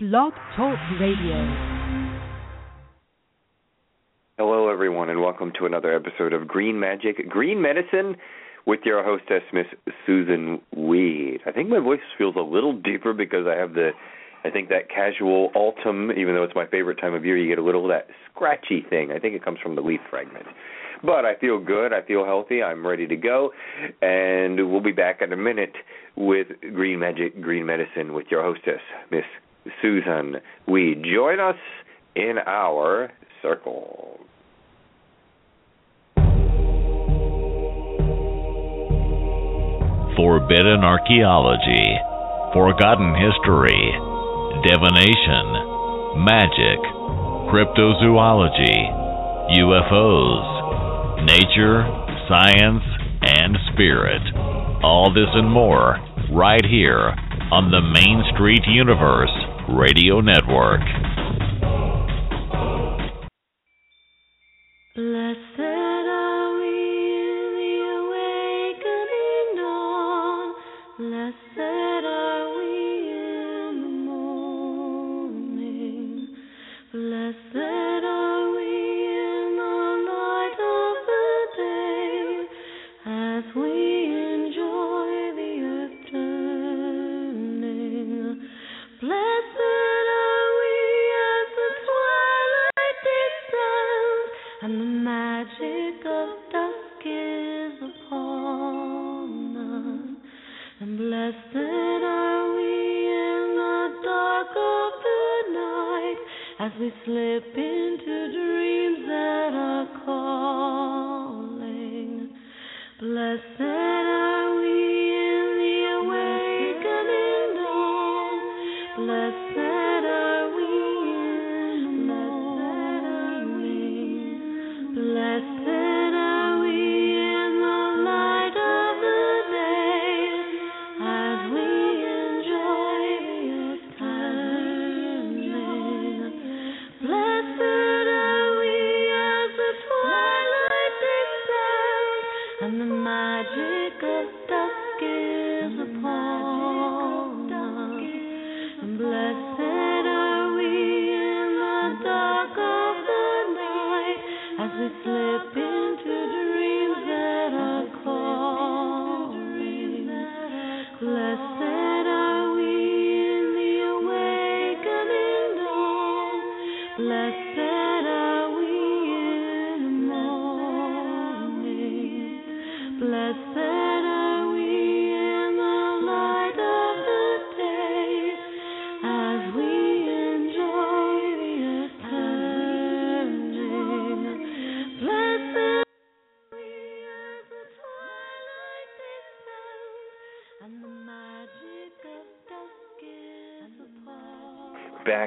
Blog Talk Radio. Hello, everyone, and welcome to another episode of Green Magic, Green Medicine, with your hostess, Miss Susun Weed. I think my voice feels a little deeper because I have the, I think that casual autumn, even though it's my favorite time of year, you get a little of that scratchy thing. I think it comes from the leaf fragment. But I feel good. I feel healthy. I'm ready to go. And we'll be back in a minute with Green Magic, Green Medicine with your hostess, Miss Susun we Join us in our circle. Forbidden archaeology, forgotten history, divination, magic, cryptozoology, UFOs, nature, science, and spirit. All this and more right here on the Main Street Universe Radio Network.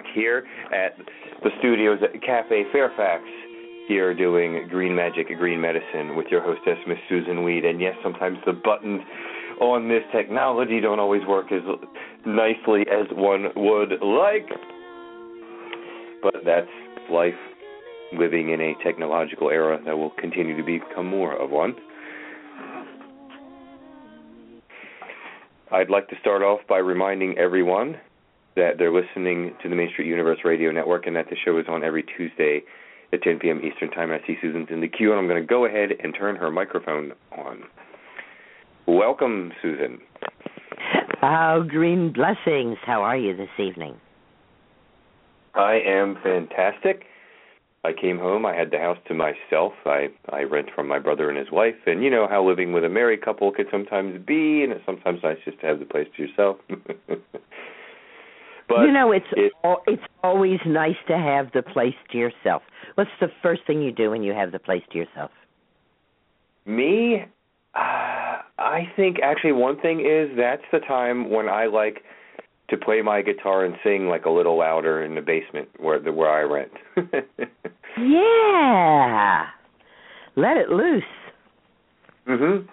Back here at the studios at Cafe Fairfax, here doing Green Magic, Green Medicine with your hostess, Miss Susun Weed. And yes, sometimes the buttons on this technology don't always work as nicely as one would like. But that's life living in a technological era that will continue to become more of one. I'd like to start off by reminding everyone that they're listening to the Main Street Universe Radio Network and that the show is on every Tuesday at 10 p.m. Eastern Time. I see Susun's in the queue, and I'm going to go ahead and turn her microphone on. Welcome, Susun. Oh, green blessings. How are you this evening? I am fantastic. I came home. I had the house to myself. I I rent from my brother and his wife, and you know how living with a married couple could sometimes be, and it's sometimes nice just to have the place to yourself. but you know, it's it, al- it's always nice to have the place to yourself. What's the first thing you do when you have the place to yourself? Me, uh, I think actually one thing is that's the time when I like to play my guitar and sing like a little louder in the basement where the where I rent. Yeah. Let it loose. Mhm.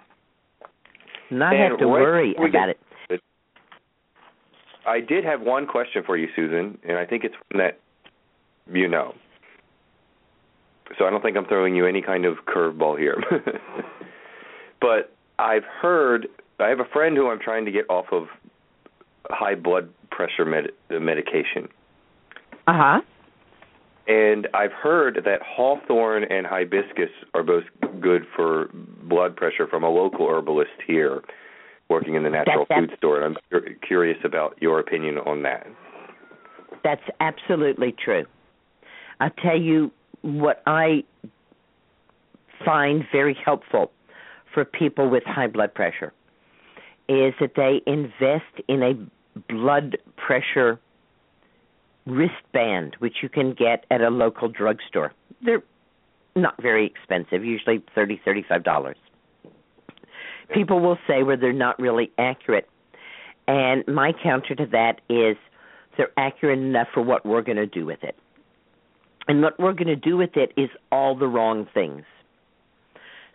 Not And have to worry about get- it. I did have one question for you, Susun, and I think it's one that you know. So I don't think I'm throwing you any kind of curveball here. but I've heard I have a friend who I'm trying to get off of high blood pressure med- medication, Uh huh. And I've heard that hawthorn and hibiscus are both good for blood pressure from a local herbalist here working in the natural food store. And I'm cur- curious about your opinion on that. That's absolutely true. I'll tell you what I find very helpful for people with high blood pressure is that they invest in a blood pressure wristband, which you can get at a local drugstore. They're not very expensive, usually thirty, thirty-five dollars. People will say where they're not really accurate, and my counter to that is they're accurate enough for what we're going to do with it. And what we're going to do with it is all the wrong things.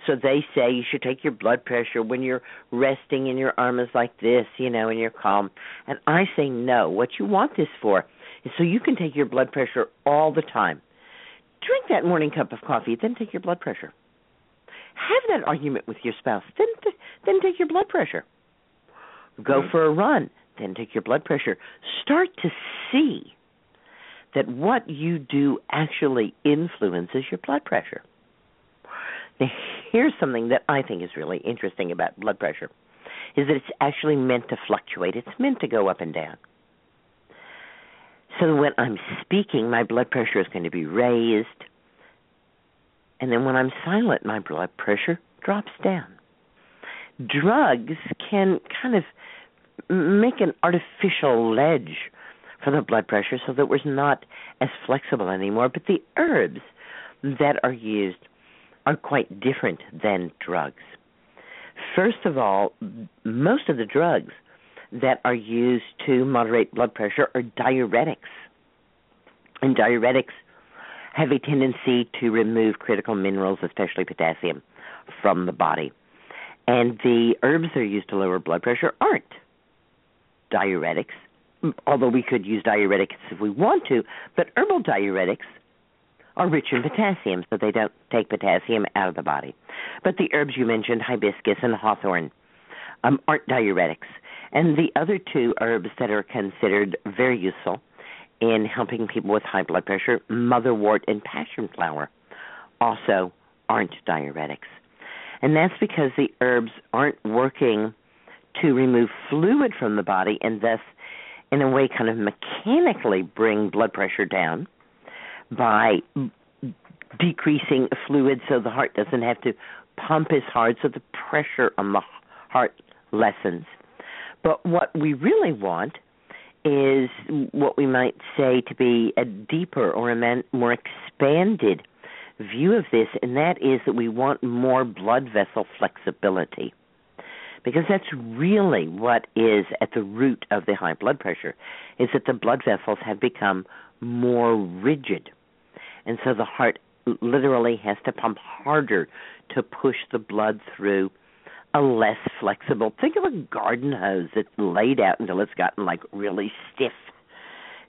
So they say you should take your blood pressure when you're resting and your arm is like this, you know, and you're calm. And I say no. What you want this for is so you can take your blood pressure all the time. Drink that morning cup of coffee, then take your blood pressure. Have that argument with your spouse, then then take your blood pressure. Go Mhm. for a run, then take your blood pressure. Start to see that what you do actually influences your blood pressure. Now, here's something that I think is really interesting about blood pressure is that it's actually meant to fluctuate. It's meant to go up and down. So when I'm speaking, my blood pressure is going to be raised. And then when I'm silent, my blood pressure drops down. Drugs can kind of make an artificial ledge for the blood pressure so that we're not as flexible anymore. But the herbs that are used are quite different than drugs. First of all, most of the drugs that are used to moderate blood pressure are diuretics. And diuretics have a tendency to remove critical minerals, especially potassium, from the body. And the herbs that are used to lower blood pressure aren't diuretics, although we could use diuretics if we want to, but herbal diuretics are rich in potassium, so they don't take potassium out of the body. But the herbs you mentioned, hibiscus and hawthorn, um, aren't diuretics. And the other two herbs that are considered very useful in helping people with high blood pressure, motherwort and passion flower, also aren't diuretics. And that's because the herbs aren't working to remove fluid from the body and thus, in a way, kind of mechanically bring blood pressure down by decreasing fluid so the heart doesn't have to pump as hard, so the pressure on the heart lessens. But what we really want is what we might say to be a deeper or a man, more expanded view of this, and that is that we want more blood vessel flexibility. Because that's really what is at the root of the high blood pressure, is that the blood vessels have become more rigid. And so the heart literally has to pump harder to push the blood through a less flexible. Think of a garden hose that's laid out until it's gotten like really stiff,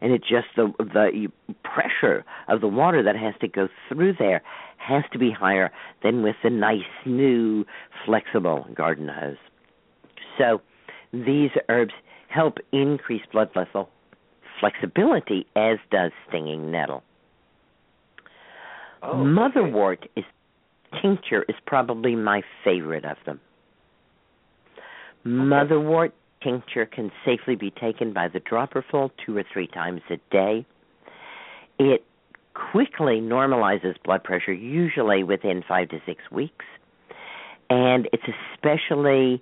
and it just the the pressure of the water that has to go through there has to be higher than with the nice new flexible garden hose. So these herbs help increase blood vessel flexibility, as does stinging nettle. Oh, Motherwort is tincture is probably my favorite of them. Motherwort tincture can safely be taken by the dropperful two or three times a day. It quickly normalizes blood pressure, usually within five to six weeks, and it's especially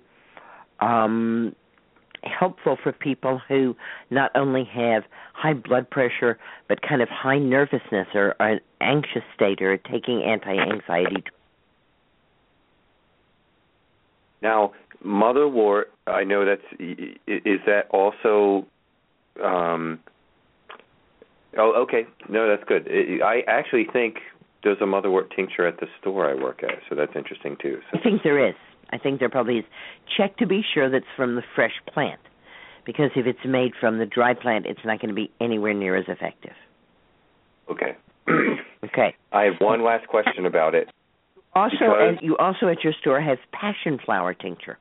um, helpful for people who not only have high blood pressure but kind of high nervousness or, or an anxious state or taking anti-anxiety drugs. Now, motherwort, I know that's is that also um Oh, okay. No, that's good. I I actually think there's a motherwort tincture at the store I work at, so that's interesting too. So I think there is. I think there probably is. Check to be sure that's from the fresh plant, because if it's made from the dry plant, it's not going to be anywhere near as effective. okay. Okay. I have one last question about it. Also, Because- and you also at your store have passion flower tincture.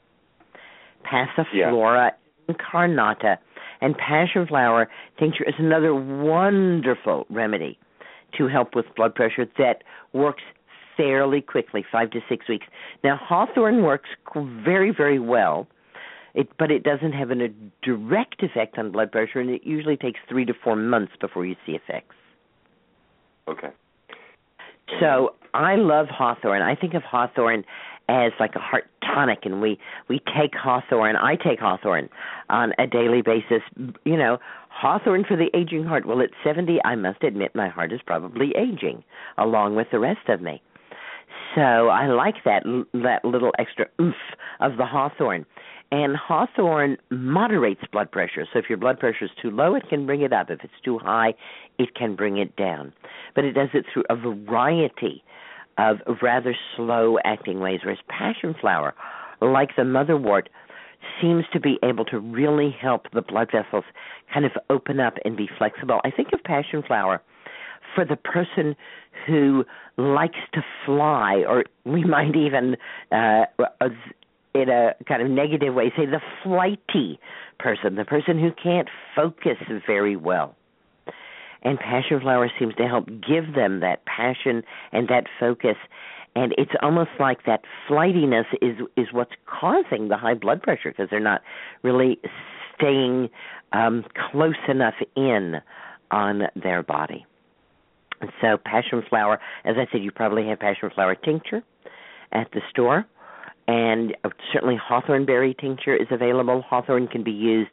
Passiflora incarnata And passion flower tincture is another wonderful remedy to help with blood pressure that works fairly quickly, five to six weeks. Now, hawthorn works very, very well, it, but it doesn't have a direct effect on blood pressure, and it usually takes three to four months before you see effects. Okay. So I love hawthorn. I think of hawthorn as like a heart tonic and we we take hawthorn i take hawthorn on a daily basis. You know hawthorn for the aging heart well at 70 i must admit my heart is probably aging along with the rest of me. So i like that that little extra oomph of the hawthorn and hawthorn moderates blood pressure. So if your blood pressure is too low it can bring it up. If it's too high it can bring it down. But it does it through a variety of rather slow acting ways, whereas passion flower, like the motherwort, seems to be able to really help the blood vessels kind of open up and be flexible. I think of passion flower for the person who likes to fly, or we might even, uh, in a kind of negative way, say the flighty person, the person who can't focus very well and passion flower seems to help give them that passion and that focus. And it's almost like that flightiness is is what's causing the high blood pressure because they're not really staying um close enough in on their body. And so passion flower as i said you probably have passion flower tincture at the store. And certainly hawthorn berry tincture is available. Hawthorn can be used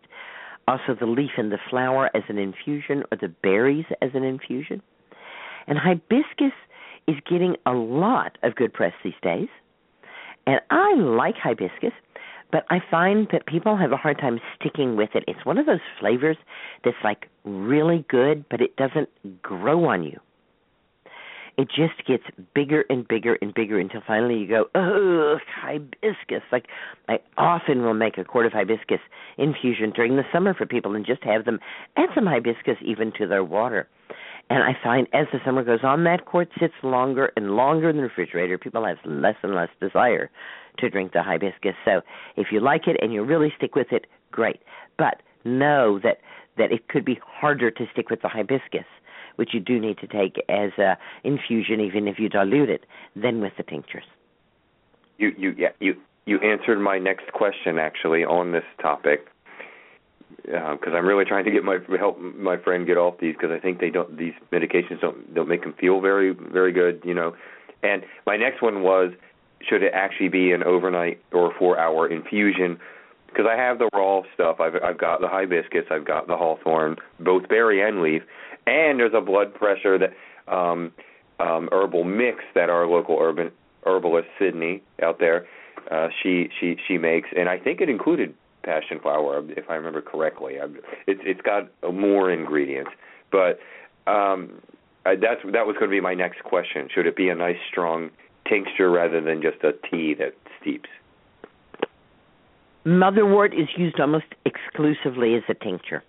also the leaf and the flower as an infusion or the berries as an infusion. And hibiscus is getting a lot of good press these days. And I like hibiscus, but I find that people have a hard time sticking with it. It's one of those flavors that's like really good, but it doesn't grow on you it just gets bigger and bigger and bigger until finally you go, oh, hibiscus. Like I often will make a quart of hibiscus infusion during the summer for people and just have them add some hibiscus even to their water. And I find as the summer goes on, that quart sits longer and longer in the refrigerator. People have less and less desire to drink the hibiscus. So if you like it and you really stick with it, great. But know that that it could be harder to stick with the hibiscus which you do need to take as a infusion, even if you dilute it, than with the tinctures. You you yeah you you answered my next question actually on this topic because uh, I'm really trying to get my help my friend get off these because I think they don't these medications don't don't make him feel very very good you know. And my next one was should it actually be an overnight or four hour infusion? Because I have the raw stuff. I've I've got the hibiscus I've got the hawthorn both berry and leaf and there's a blood pressure that um, um, herbal mix that our local urban herbalist Sydney out there uh, she she she makes, and I think it included passion flower if I remember correctly. It's it's got more ingredients, but um, that's that was going to be my next question. Should it be a nice strong tincture rather than just a tea that steeps? Motherwort is used almost exclusively as a tincture.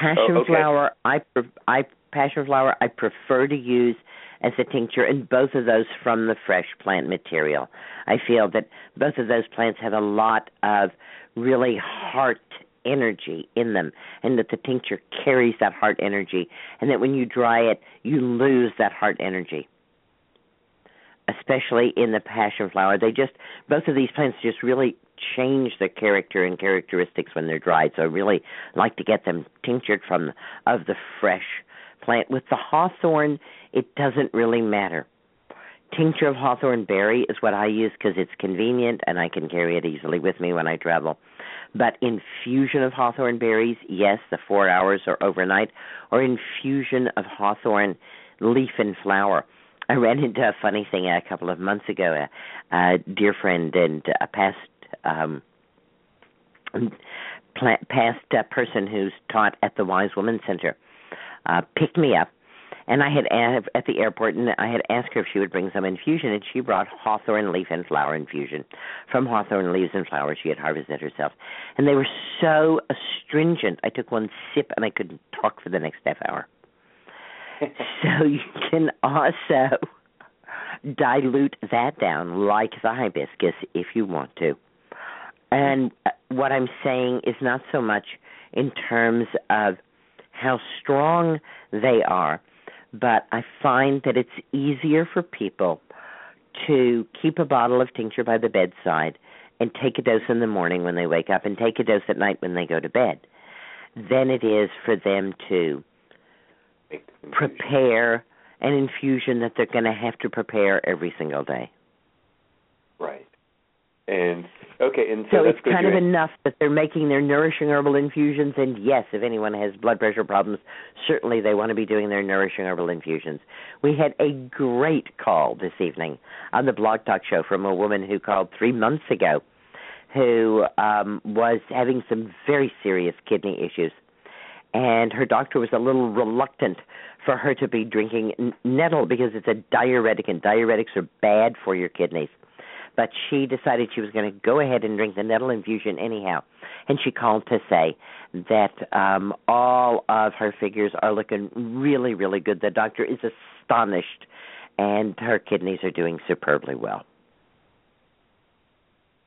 Passion oh, okay. flower, I I passion flower I prefer to use as a tincture, and both of those from the fresh plant material. I feel that both of those plants have a lot of really heart energy in them, and that the tincture carries that heart energy, and that when you dry it, you lose that heart energy. Especially in the passion flower, they just both of these plants just really change the character and characteristics when they're dried. So I really like to get them tinctured from of the fresh plant. With the hawthorn, it doesn't really matter. Tincture of hawthorn berry is what I use because it's convenient and I can carry it easily with me when I travel. But infusion of hawthorn berries, yes, the four hours or overnight, or infusion of hawthorn leaf and flower. I ran into a funny thing a couple of months ago. A, a dear friend and a past um, past uh, person who's taught at the Wise Woman Center uh, picked me up, and I had at the airport, and I had asked her if she would bring some infusion, and she brought hawthorn leaf and flower infusion from hawthorn leaves and flowers she had harvested herself, and they were so astringent. I took one sip and I couldn't talk for the next half hour. so you can also dilute that down like the hibiscus if you want to. And what I'm saying is not so much in terms of how strong they are, but I find that it's easier for people to keep a bottle of tincture by the bedside and take a dose in the morning when they wake up and take a dose at night when they go to bed than it is for them to prepare an infusion that they're going to have to prepare every single day. Right. And okay, and so, So, it's good. kind of enough that they're making their nourishing herbal infusions. And yes, if anyone has blood pressure problems, certainly they want to be doing their nourishing herbal infusions. We had a great call this evening on the Blog Talk Show from a woman who called three months ago who um, was having some very serious kidney issues. And her doctor was a little reluctant for her to be drinking nettle because it's a diuretic, and diuretics are bad for your kidneys but she decided she was going to go ahead and drink the nettle infusion anyhow. And she called to say that um all of her figures are looking really, really good. The doctor is astonished, and her kidneys are doing superbly well.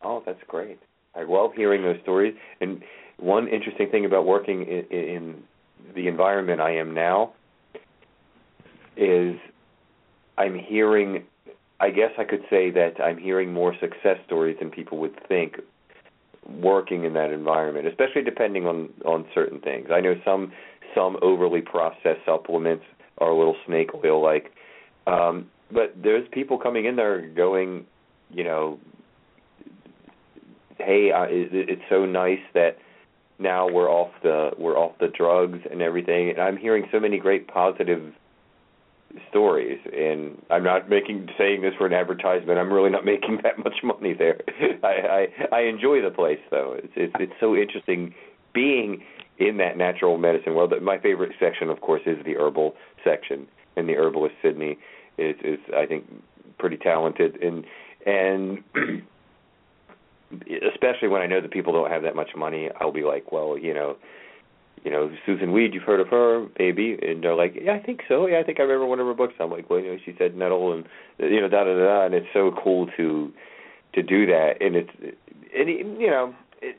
Oh, that's great. I love hearing those stories. And one interesting thing about working in, in the environment I am now is I'm hearing. I guess I could say that I'm hearing more success stories than people would think working in that environment, especially depending on on certain things. I know some some overly processed supplements are a little snake oil like, um, but there's people coming in there going, you know, hey, uh, it, it's so nice that now we're off the we're off the drugs and everything. And I'm hearing so many great positive stories and I'm not making saying this for an advertisement. I'm really not making that much money there. I, I I enjoy the place though. It's it's it's so interesting being in that natural medicine world. My favorite section of course is the herbal section and the herbalist Sydney is is I think pretty talented and and especially when I know that people don't have that much money, I'll be like, well, you know, you know, Susun Weed, you've heard of her, maybe, and they're like, yeah, I think so. Yeah, I think I remember one of her books. I'm like, well, you know, she said nettle and you know, da da da, and it's so cool to to do that, and it's and you know, it,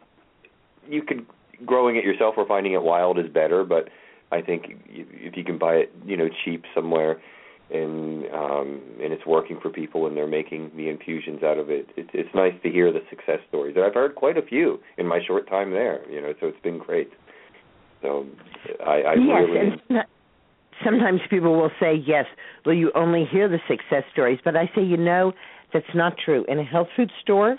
you could growing it yourself or finding it wild is better, but I think if you can buy it, you know, cheap somewhere and um and it's working for people and they're making the infusions out of it. It's it's nice to hear the success stories. And I've heard quite a few in my short time there, you know, so it's been great. So I, I yes, really and sometimes people will say, "Yes, well, you only hear the success stories," but I say, you know, that's not true. In a health food store,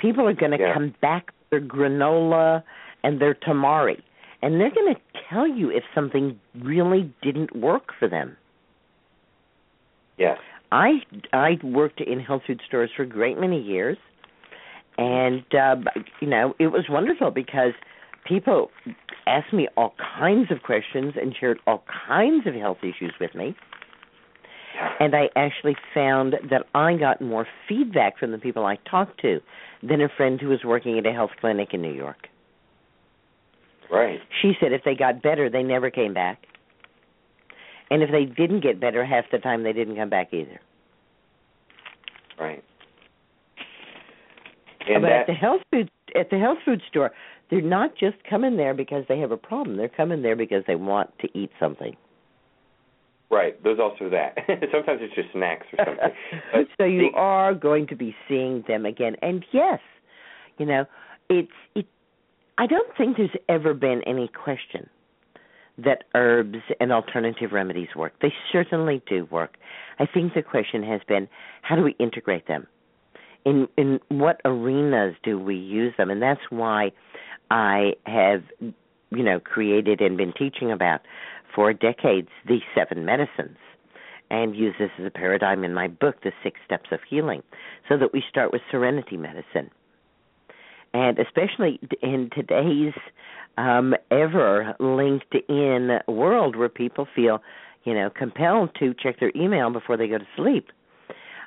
people are going to Yeah. come back their granola and their tamari, and they're going to tell you if something really didn't work for them. yes. I I worked in health food stores for a great many years, and uh, you know it was wonderful because people asked me all kinds of questions and shared all kinds of health issues with me, and I actually found that I got more feedback from the people I talked to than a friend who was working at a health clinic in New York. Right. She said if they got better, they never came back. And if they didn't get better, half the time they didn't come back either. Right. And but that at the health food at the health food store, they're not just coming there because they have a problem. They're coming there because they want to eat something. right, there's also that. Sometimes it's just snacks or something. But so you the- are going to be seeing them again. And yes, you know, it's it I don't think there's ever been any question that herbs and alternative remedies work. They certainly do work. I think the question has been how do we integrate them? In in what arenas do we use them? And that's why I have you know created and been teaching about for decades the seven medicines and use this as a paradigm in my book, The Six Steps of Healing, so that we start with serenity medicine. And especially in today's um, ever linked in world where people feel, you know, compelled to check their email before they go to sleep.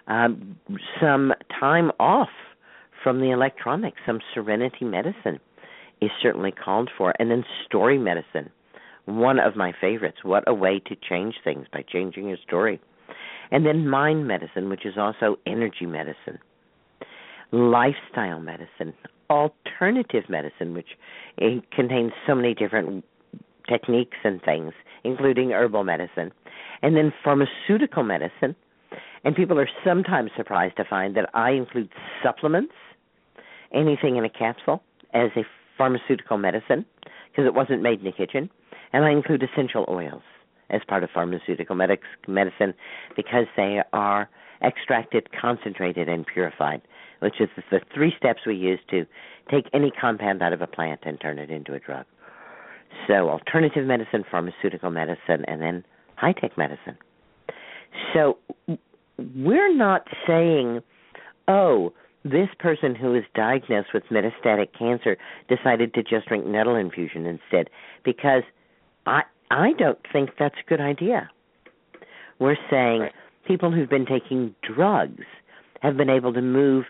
Um, some time off from the electronics, some serenity medicine is certainly called for. And then story medicine, one of my favorites. What a way to change things by changing your story. And then mind medicine, which is also energy medicine. Lifestyle medicine, alternative medicine, which eh, contains so many different techniques and things, including herbal medicine, and then pharmaceutical medicine. And people are sometimes surprised to find that I include supplements, anything in a capsule, as a pharmaceutical medicine, because it wasn't made in the kitchen. And I include essential oils as part of pharmaceutical medic- medicine because they are extracted, concentrated, and purified, which is the three steps we use to take any compound out of a plant and turn it into a drug. So, alternative medicine, pharmaceutical medicine, and then high tech medicine. So, we're not saying, oh, this person who was diagnosed with metastatic cancer decided to just drink nettle infusion instead because I I don't think that's a good idea. We're saying Right. people who've been taking drugs have been able to move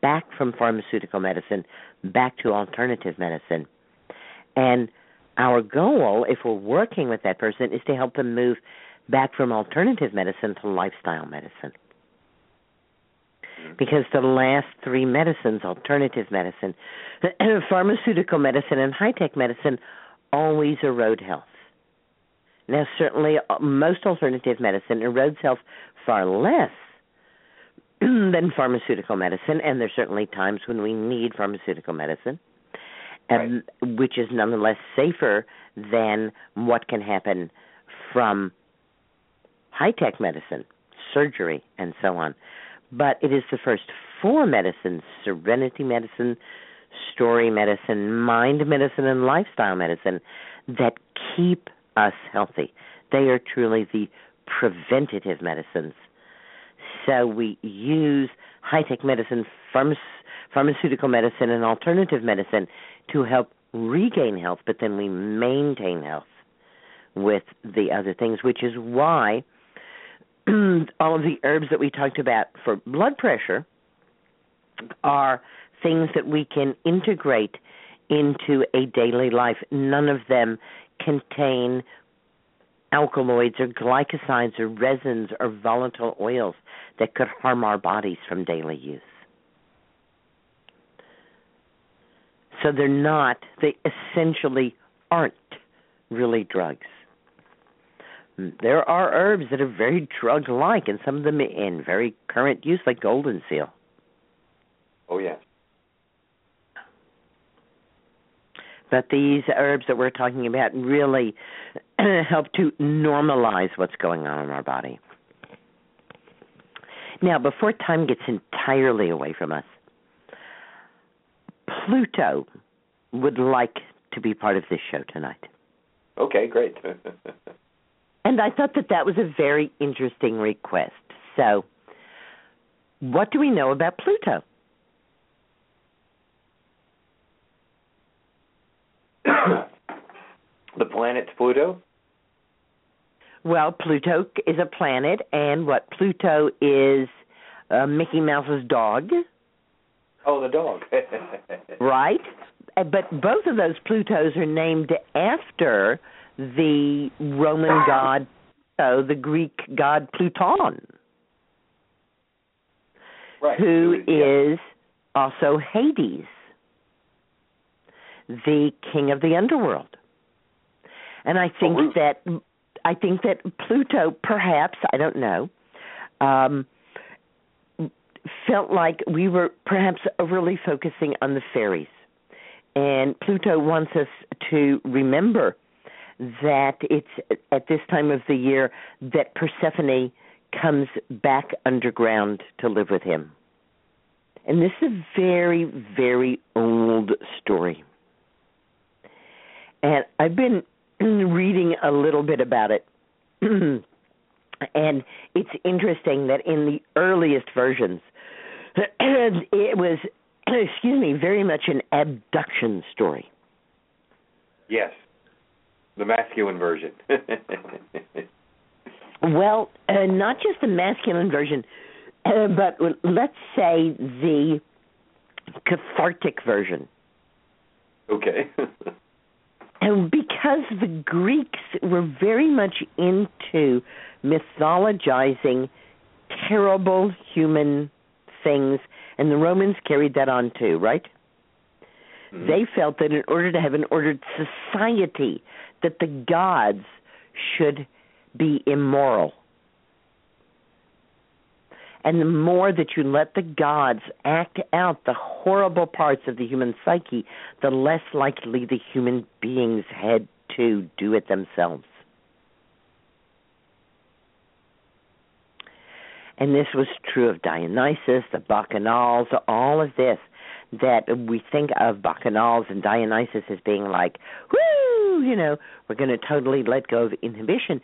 back from pharmaceutical medicine back to alternative medicine. And our goal, if we're working with that person, is to help them move back from alternative medicine to lifestyle medicine. Because the last three medicines, alternative medicine, pharmaceutical medicine, and high tech medicine, always erode health. Now, certainly, uh, most alternative medicine erodes health far less than pharmaceutical medicine, and there's certainly times when we need pharmaceutical medicine, um, which is nonetheless safer than what can happen from high tech medicine, surgery, and so on. But it is the first four medicines serenity medicine, story medicine, mind medicine, and lifestyle medicine that keep us healthy. They are truly the preventative medicines. So we use high tech medicine, pharma- pharmaceutical medicine, and alternative medicine to help regain health, but then we maintain health with the other things, which is why all of the herbs that we talked about for blood pressure are things that we can integrate into a daily life. None of them contain alkaloids or glycosides or resins or volatile oils that could harm our bodies from daily use. So they're not, they essentially aren't really drugs. There are herbs that are very drug like, and some of them in very current use, like golden seal. Oh yes. But these herbs that we're talking about really help to normalize what's going on in our body. Now, before time gets entirely away from us, Pluto would like to be part of this show tonight. Okay, great. And I thought that that was a very interesting request. So, what do we know about Pluto? the planet's Pluto. Well, Pluto is a planet, and what Pluto is uh, Mickey Mouse's dog, Oh, the dog. right? Uh, But both of those Plutos are named after the Roman god, uh, the Greek god Pluton, right. who yeah. is also Hades, the king of the underworld. And I think Ruth. that I think that Pluto, perhaps I don't know, um, felt like we were perhaps overly focusing on the fairies, and Pluto wants us to remember that it's at this time of the year that Persephone comes back underground to live with him. And this is a very, very old story. And I've been reading a little bit about it. and it's interesting that in the earliest versions, it was, excuse me, very much an abduction story. Yes. The masculine version. Well, uh, not just the masculine version, uh, but let's say the cathartic version. okay. And because the Greeks were very much into mythologizing terrible human things, and the Romans carried that on too, right? Mhm. They felt that in order to have an ordered society, that the gods should be immoral. And the more that you let the gods act out the horrible parts of the human psyche, the less likely the human beings had to do it themselves. And this was true of Dionysus, the Bacchanals, all of this. That we think of Bacchanals and Dionysus as being like, whoo, you know, we're going to totally let go of inhibition.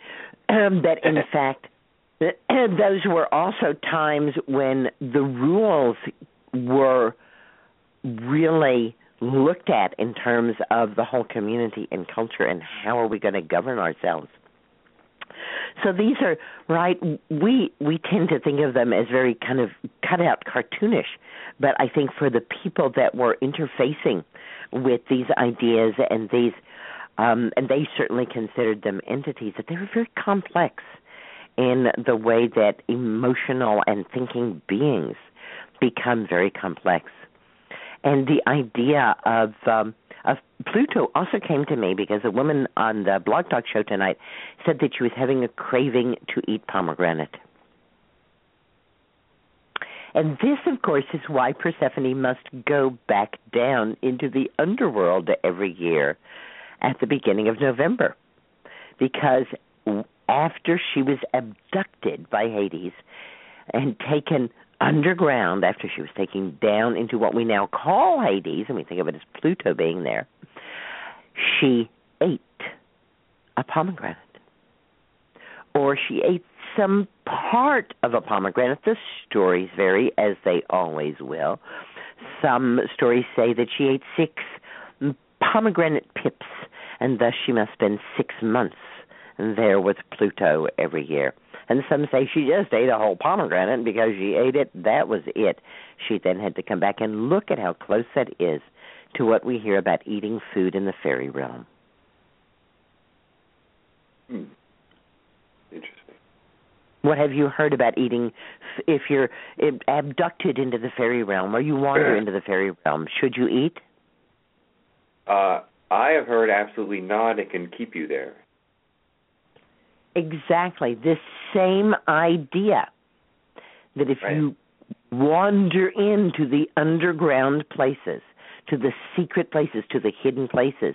Um, that in fact, those were also times when the rules were really looked at in terms of the whole community and culture and how are we going to govern ourselves. So these are right. We we tend to think of them as very kind of cut out cartoonish, but I think for the people that were interfacing with these ideas and these, um, and they certainly considered them entities that they were very complex in the way that emotional and thinking beings become very complex. And the idea of um, of Pluto also came to me because a woman on the Blog Talk show tonight said that she was having a craving to eat pomegranate. And this, of course, is why Persephone must go back down into the underworld every year at the beginning of November. Because after she was abducted by Hades and taken underground after she was taken down into what we now call Hades, and we think of it as Pluto being there, she ate a pomegranate. Or she ate some part of a pomegranate. The stories vary, as they always will. Some stories say that she ate six pomegranate pips, and thus she must spend six months there with Pluto every year. And some say she just ate a whole pomegranate, and because she ate it, that was it. She then had to come back and look at how close that is to what we hear about eating food in the fairy realm. Hmm. Interesting. What have you heard about eating if you're abducted into the fairy realm or you wander into the fairy realm? Should you eat? Uh, I have heard absolutely not. It can keep you there. Exactly. This same idea that if Right. you wander into the underground places, to the secret places, to the hidden places,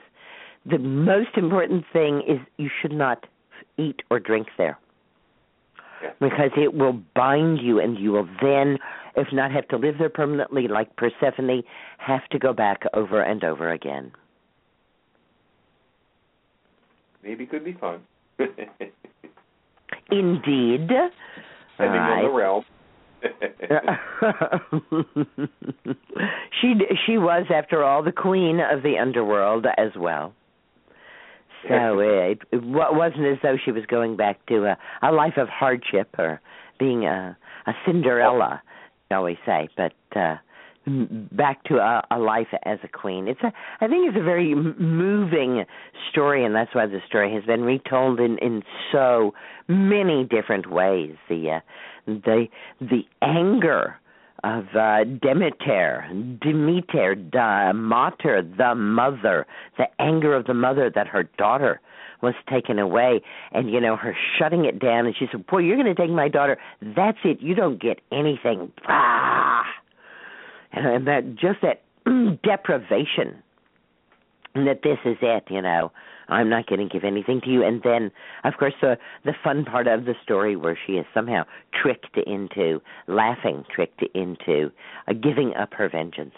the most important thing is you should not eat or drink there. Yeah. Because it will bind you, and you will then, if not have to live there permanently, like Persephone, have to go back over and over again. Maybe could be fun. Indeed. Depending on the realm. she she was, after all, the queen of the underworld as well. So it, it wa- wasn't as though she was going back to a, a life of hardship or being a, a Cinderella, shall we say, but uh, back to a, a life as a queen. It's a, I think it's a very moving story, and that's why the story has been retold in in so many different ways. The uh, the the anger of uh, Demeter, Demeter, the Mater, the mother, the anger of the mother that her daughter was taken away, and you know her shutting it down, and she said, "Boy, you're going to take my daughter. That's it. You don't get anything." And, that just that deprivation, and that this is it. You know, I'm not going to give anything to you. And then, of course, the the fun part of the story where she is somehow tricked into laughing, tricked into uh, giving up her vengeance.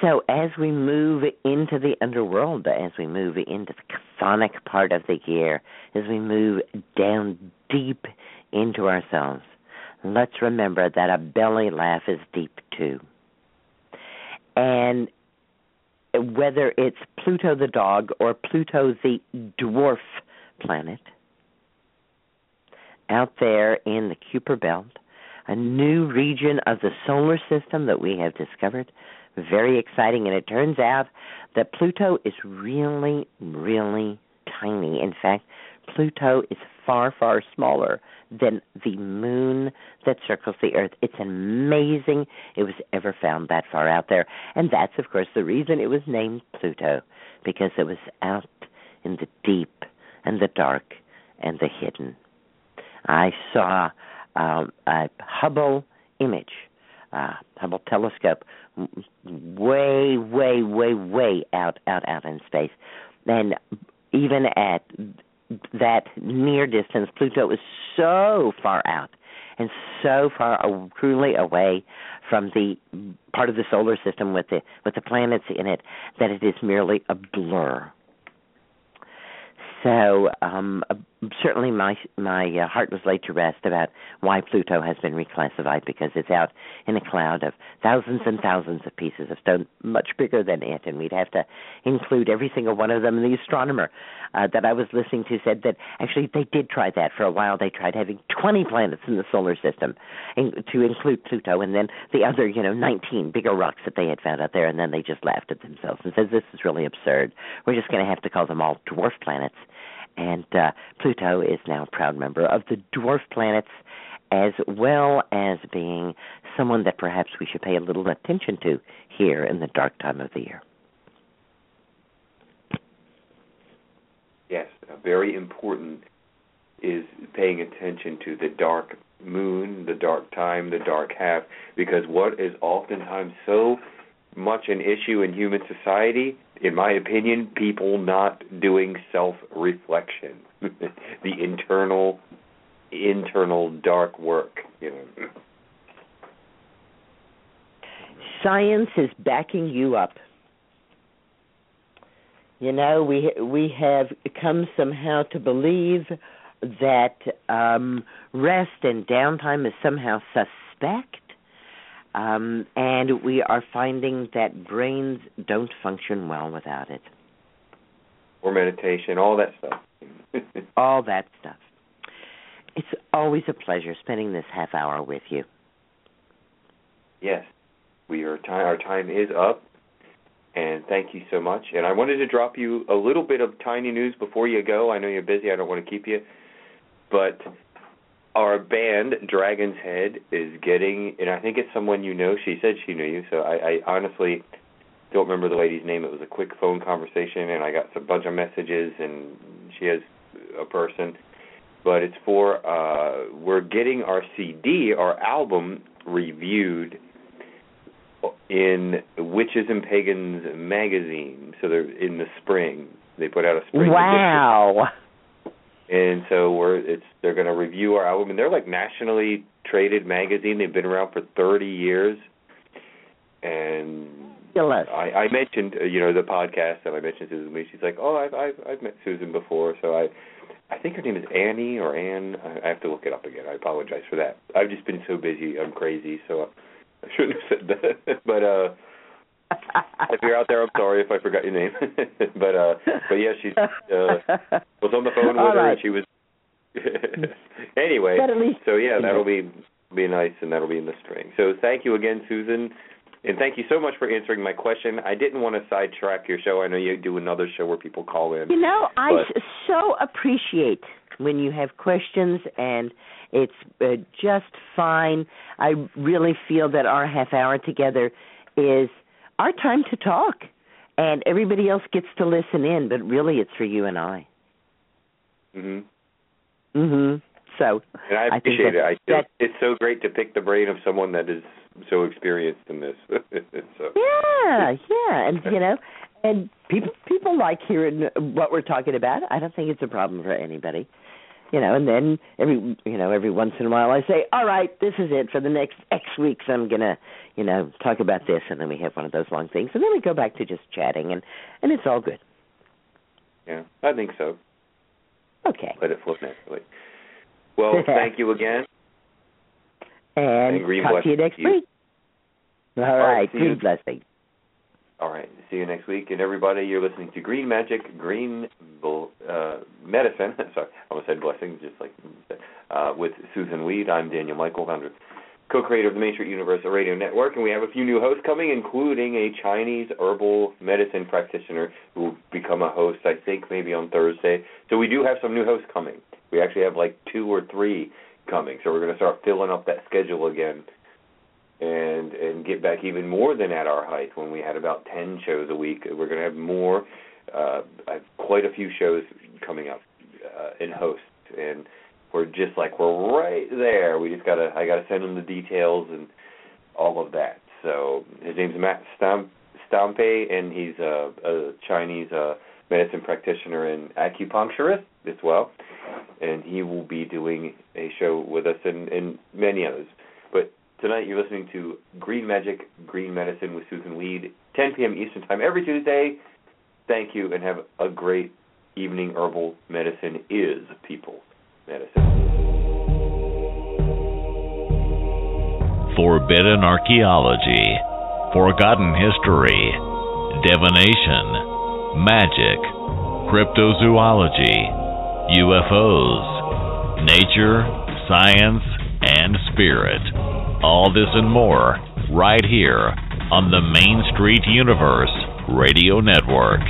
So as we move into the underworld, as we move into the chthonic part of the year, as we move down deep into ourselves, let's remember that a belly laugh is deep too. And whether it's Pluto the dog or Pluto the dwarf planet, out there in the Kuiper Belt, a new region of the solar system that we have discovered. Very exciting, and it turns out that Pluto is really, really tiny. In fact, Pluto is far, far smaller than the moon that circles the Earth. It's amazing it was ever found that far out there. And that's, of course, the reason it was named Pluto, because it was out in the deep and the dark and the hidden. I saw um, a Hubble image, uh, Hubble telescope, way, way, way, way out, out, out in space. And even at that near distance, Pluto is so far out and so far truly away from the part of the solar system with the with the planets in it that it is merely a blur. So um, certainly my my uh, heart was laid to rest about why Pluto has been reclassified because it's out in a cloud of thousands and thousands of pieces of stone, much bigger than it, and we'd have to include every single one of them. And the astronomer uh, that I was listening to said that actually they did try that for a while. They tried having 20 planets in the solar system in, to include Pluto, and then the other, you know, 19 bigger rocks that they had found out there, and then they just laughed at themselves and said, "This is really absurd. We're just going to have to call them all dwarf planets." And uh, Pluto is now a proud member of the dwarf planets, as well as being someone that perhaps we should pay a little attention to here in the dark time of the year. Yes, very important is paying attention to the dark moon, the dark time, the dark half, because what is oftentimes so much an issue in human society in my opinion, people not doing self reflection, the internal internal dark work, you know. Science is backing you up. You know, we we have come somehow to believe that um, rest and downtime is somehow suspect um, and we are finding that brains don't function well without it. Or meditation, all that stuff. all that stuff. It's always a pleasure spending this half hour with you. Yes, we are. Time, our time is up, and thank you so much. And I wanted to drop you a little bit of tiny news before you go. I know you're busy. I don't want to keep you, but our band Dragon's Head is getting, and I think it's someone you know. She said she knew you, so I, I honestly don't remember the lady's name. It was a quick phone conversation, and I got a bunch of messages, and she has a person. But it's for uh we're getting our CD, our album reviewed in Witches and Pagans magazine. So they're in the spring. They put out a spring. Wow. Edition and so we're it's they're going to review our album and they're like nationally traded magazine. They've been around for 30 years. And I, I mentioned uh, you know the podcast that I mentioned Susun Lee. She's like oh I've I've I've met Susun before. So I I think her name is Annie or Anne I have to look it up again. I apologize for that. I've just been so busy. I'm crazy. So I shouldn't have said that. But uh if you're out there, I'm sorry if I forgot your name. but uh but yeah, she uh was on the phone with All her right. and she was anyway. But at least So yeah, that'll be be nice and that'll be in the spring. So thank you again, Susun. And thank you so much for answering my question. I didn't want to sidetrack your show. I know you do another show where people call in. You know, I But- so appreciate when you have questions and it's uh, just fine. I really feel that our half hour together is our time to talk and everybody else gets to listen in, but really it's for you and I. Mhm. Mhm. So, And I I appreciate that- it. I that- it's so great to pick the brain of someone that is so experienced in this. so Yeah, yeah, and you know, and people people like hearing what we're talking about. I don't think it's a problem for anybody. You know, and then every you know every once in a while I say, "All right, this is it for the next X weeks. I'm gonna, you know, talk about this," and then we have one of those long things, and then we go back to just chatting, and and it's all good. yeah, I think so. Okay, Let it flow naturally. Well, thank you again. and, talk to you next to you. week. All right, right, you. green blessings. All right. See you next week. And everybody, you're listening to Green Magic, Green uh, Medicine. Sorry, I almost said blessings, just like uh, with Susun Weed. I'm Daniel Michael, founder, co-creator of the Main Street Universal Radio Network, and we have a few new hosts coming, including a Chinese herbal medicine practitioner who will become a host. I think maybe on Thursday. So we do have some new hosts coming. We actually have like two or three coming. So we're going to start filling up that schedule again, and and get back even more than at our height when we had about ten shows a week. We're going to have more. Uh, I have quite a few shows coming up uh, in hosts, and we're just like we're right there. We just gotta I gotta send him the details and all of that. So his name's Matt Stamp Stampe, and he's a, a Chinese uh, medicine practitioner and acupuncturist as well. And he will be doing a show with us and, and many others. Tonight you're listening to Green Magic, Green Medicine with Susun Weed, 10 p.m. Eastern Time every Tuesday. Thank you and have a great evening. Herbal medicine is people's medicine. Forbidden archaeology, forgotten history, divination, magic, cryptozoology, UFOs, nature, science, and spirit. All this and more right here on the Main Street Universe Radio Network.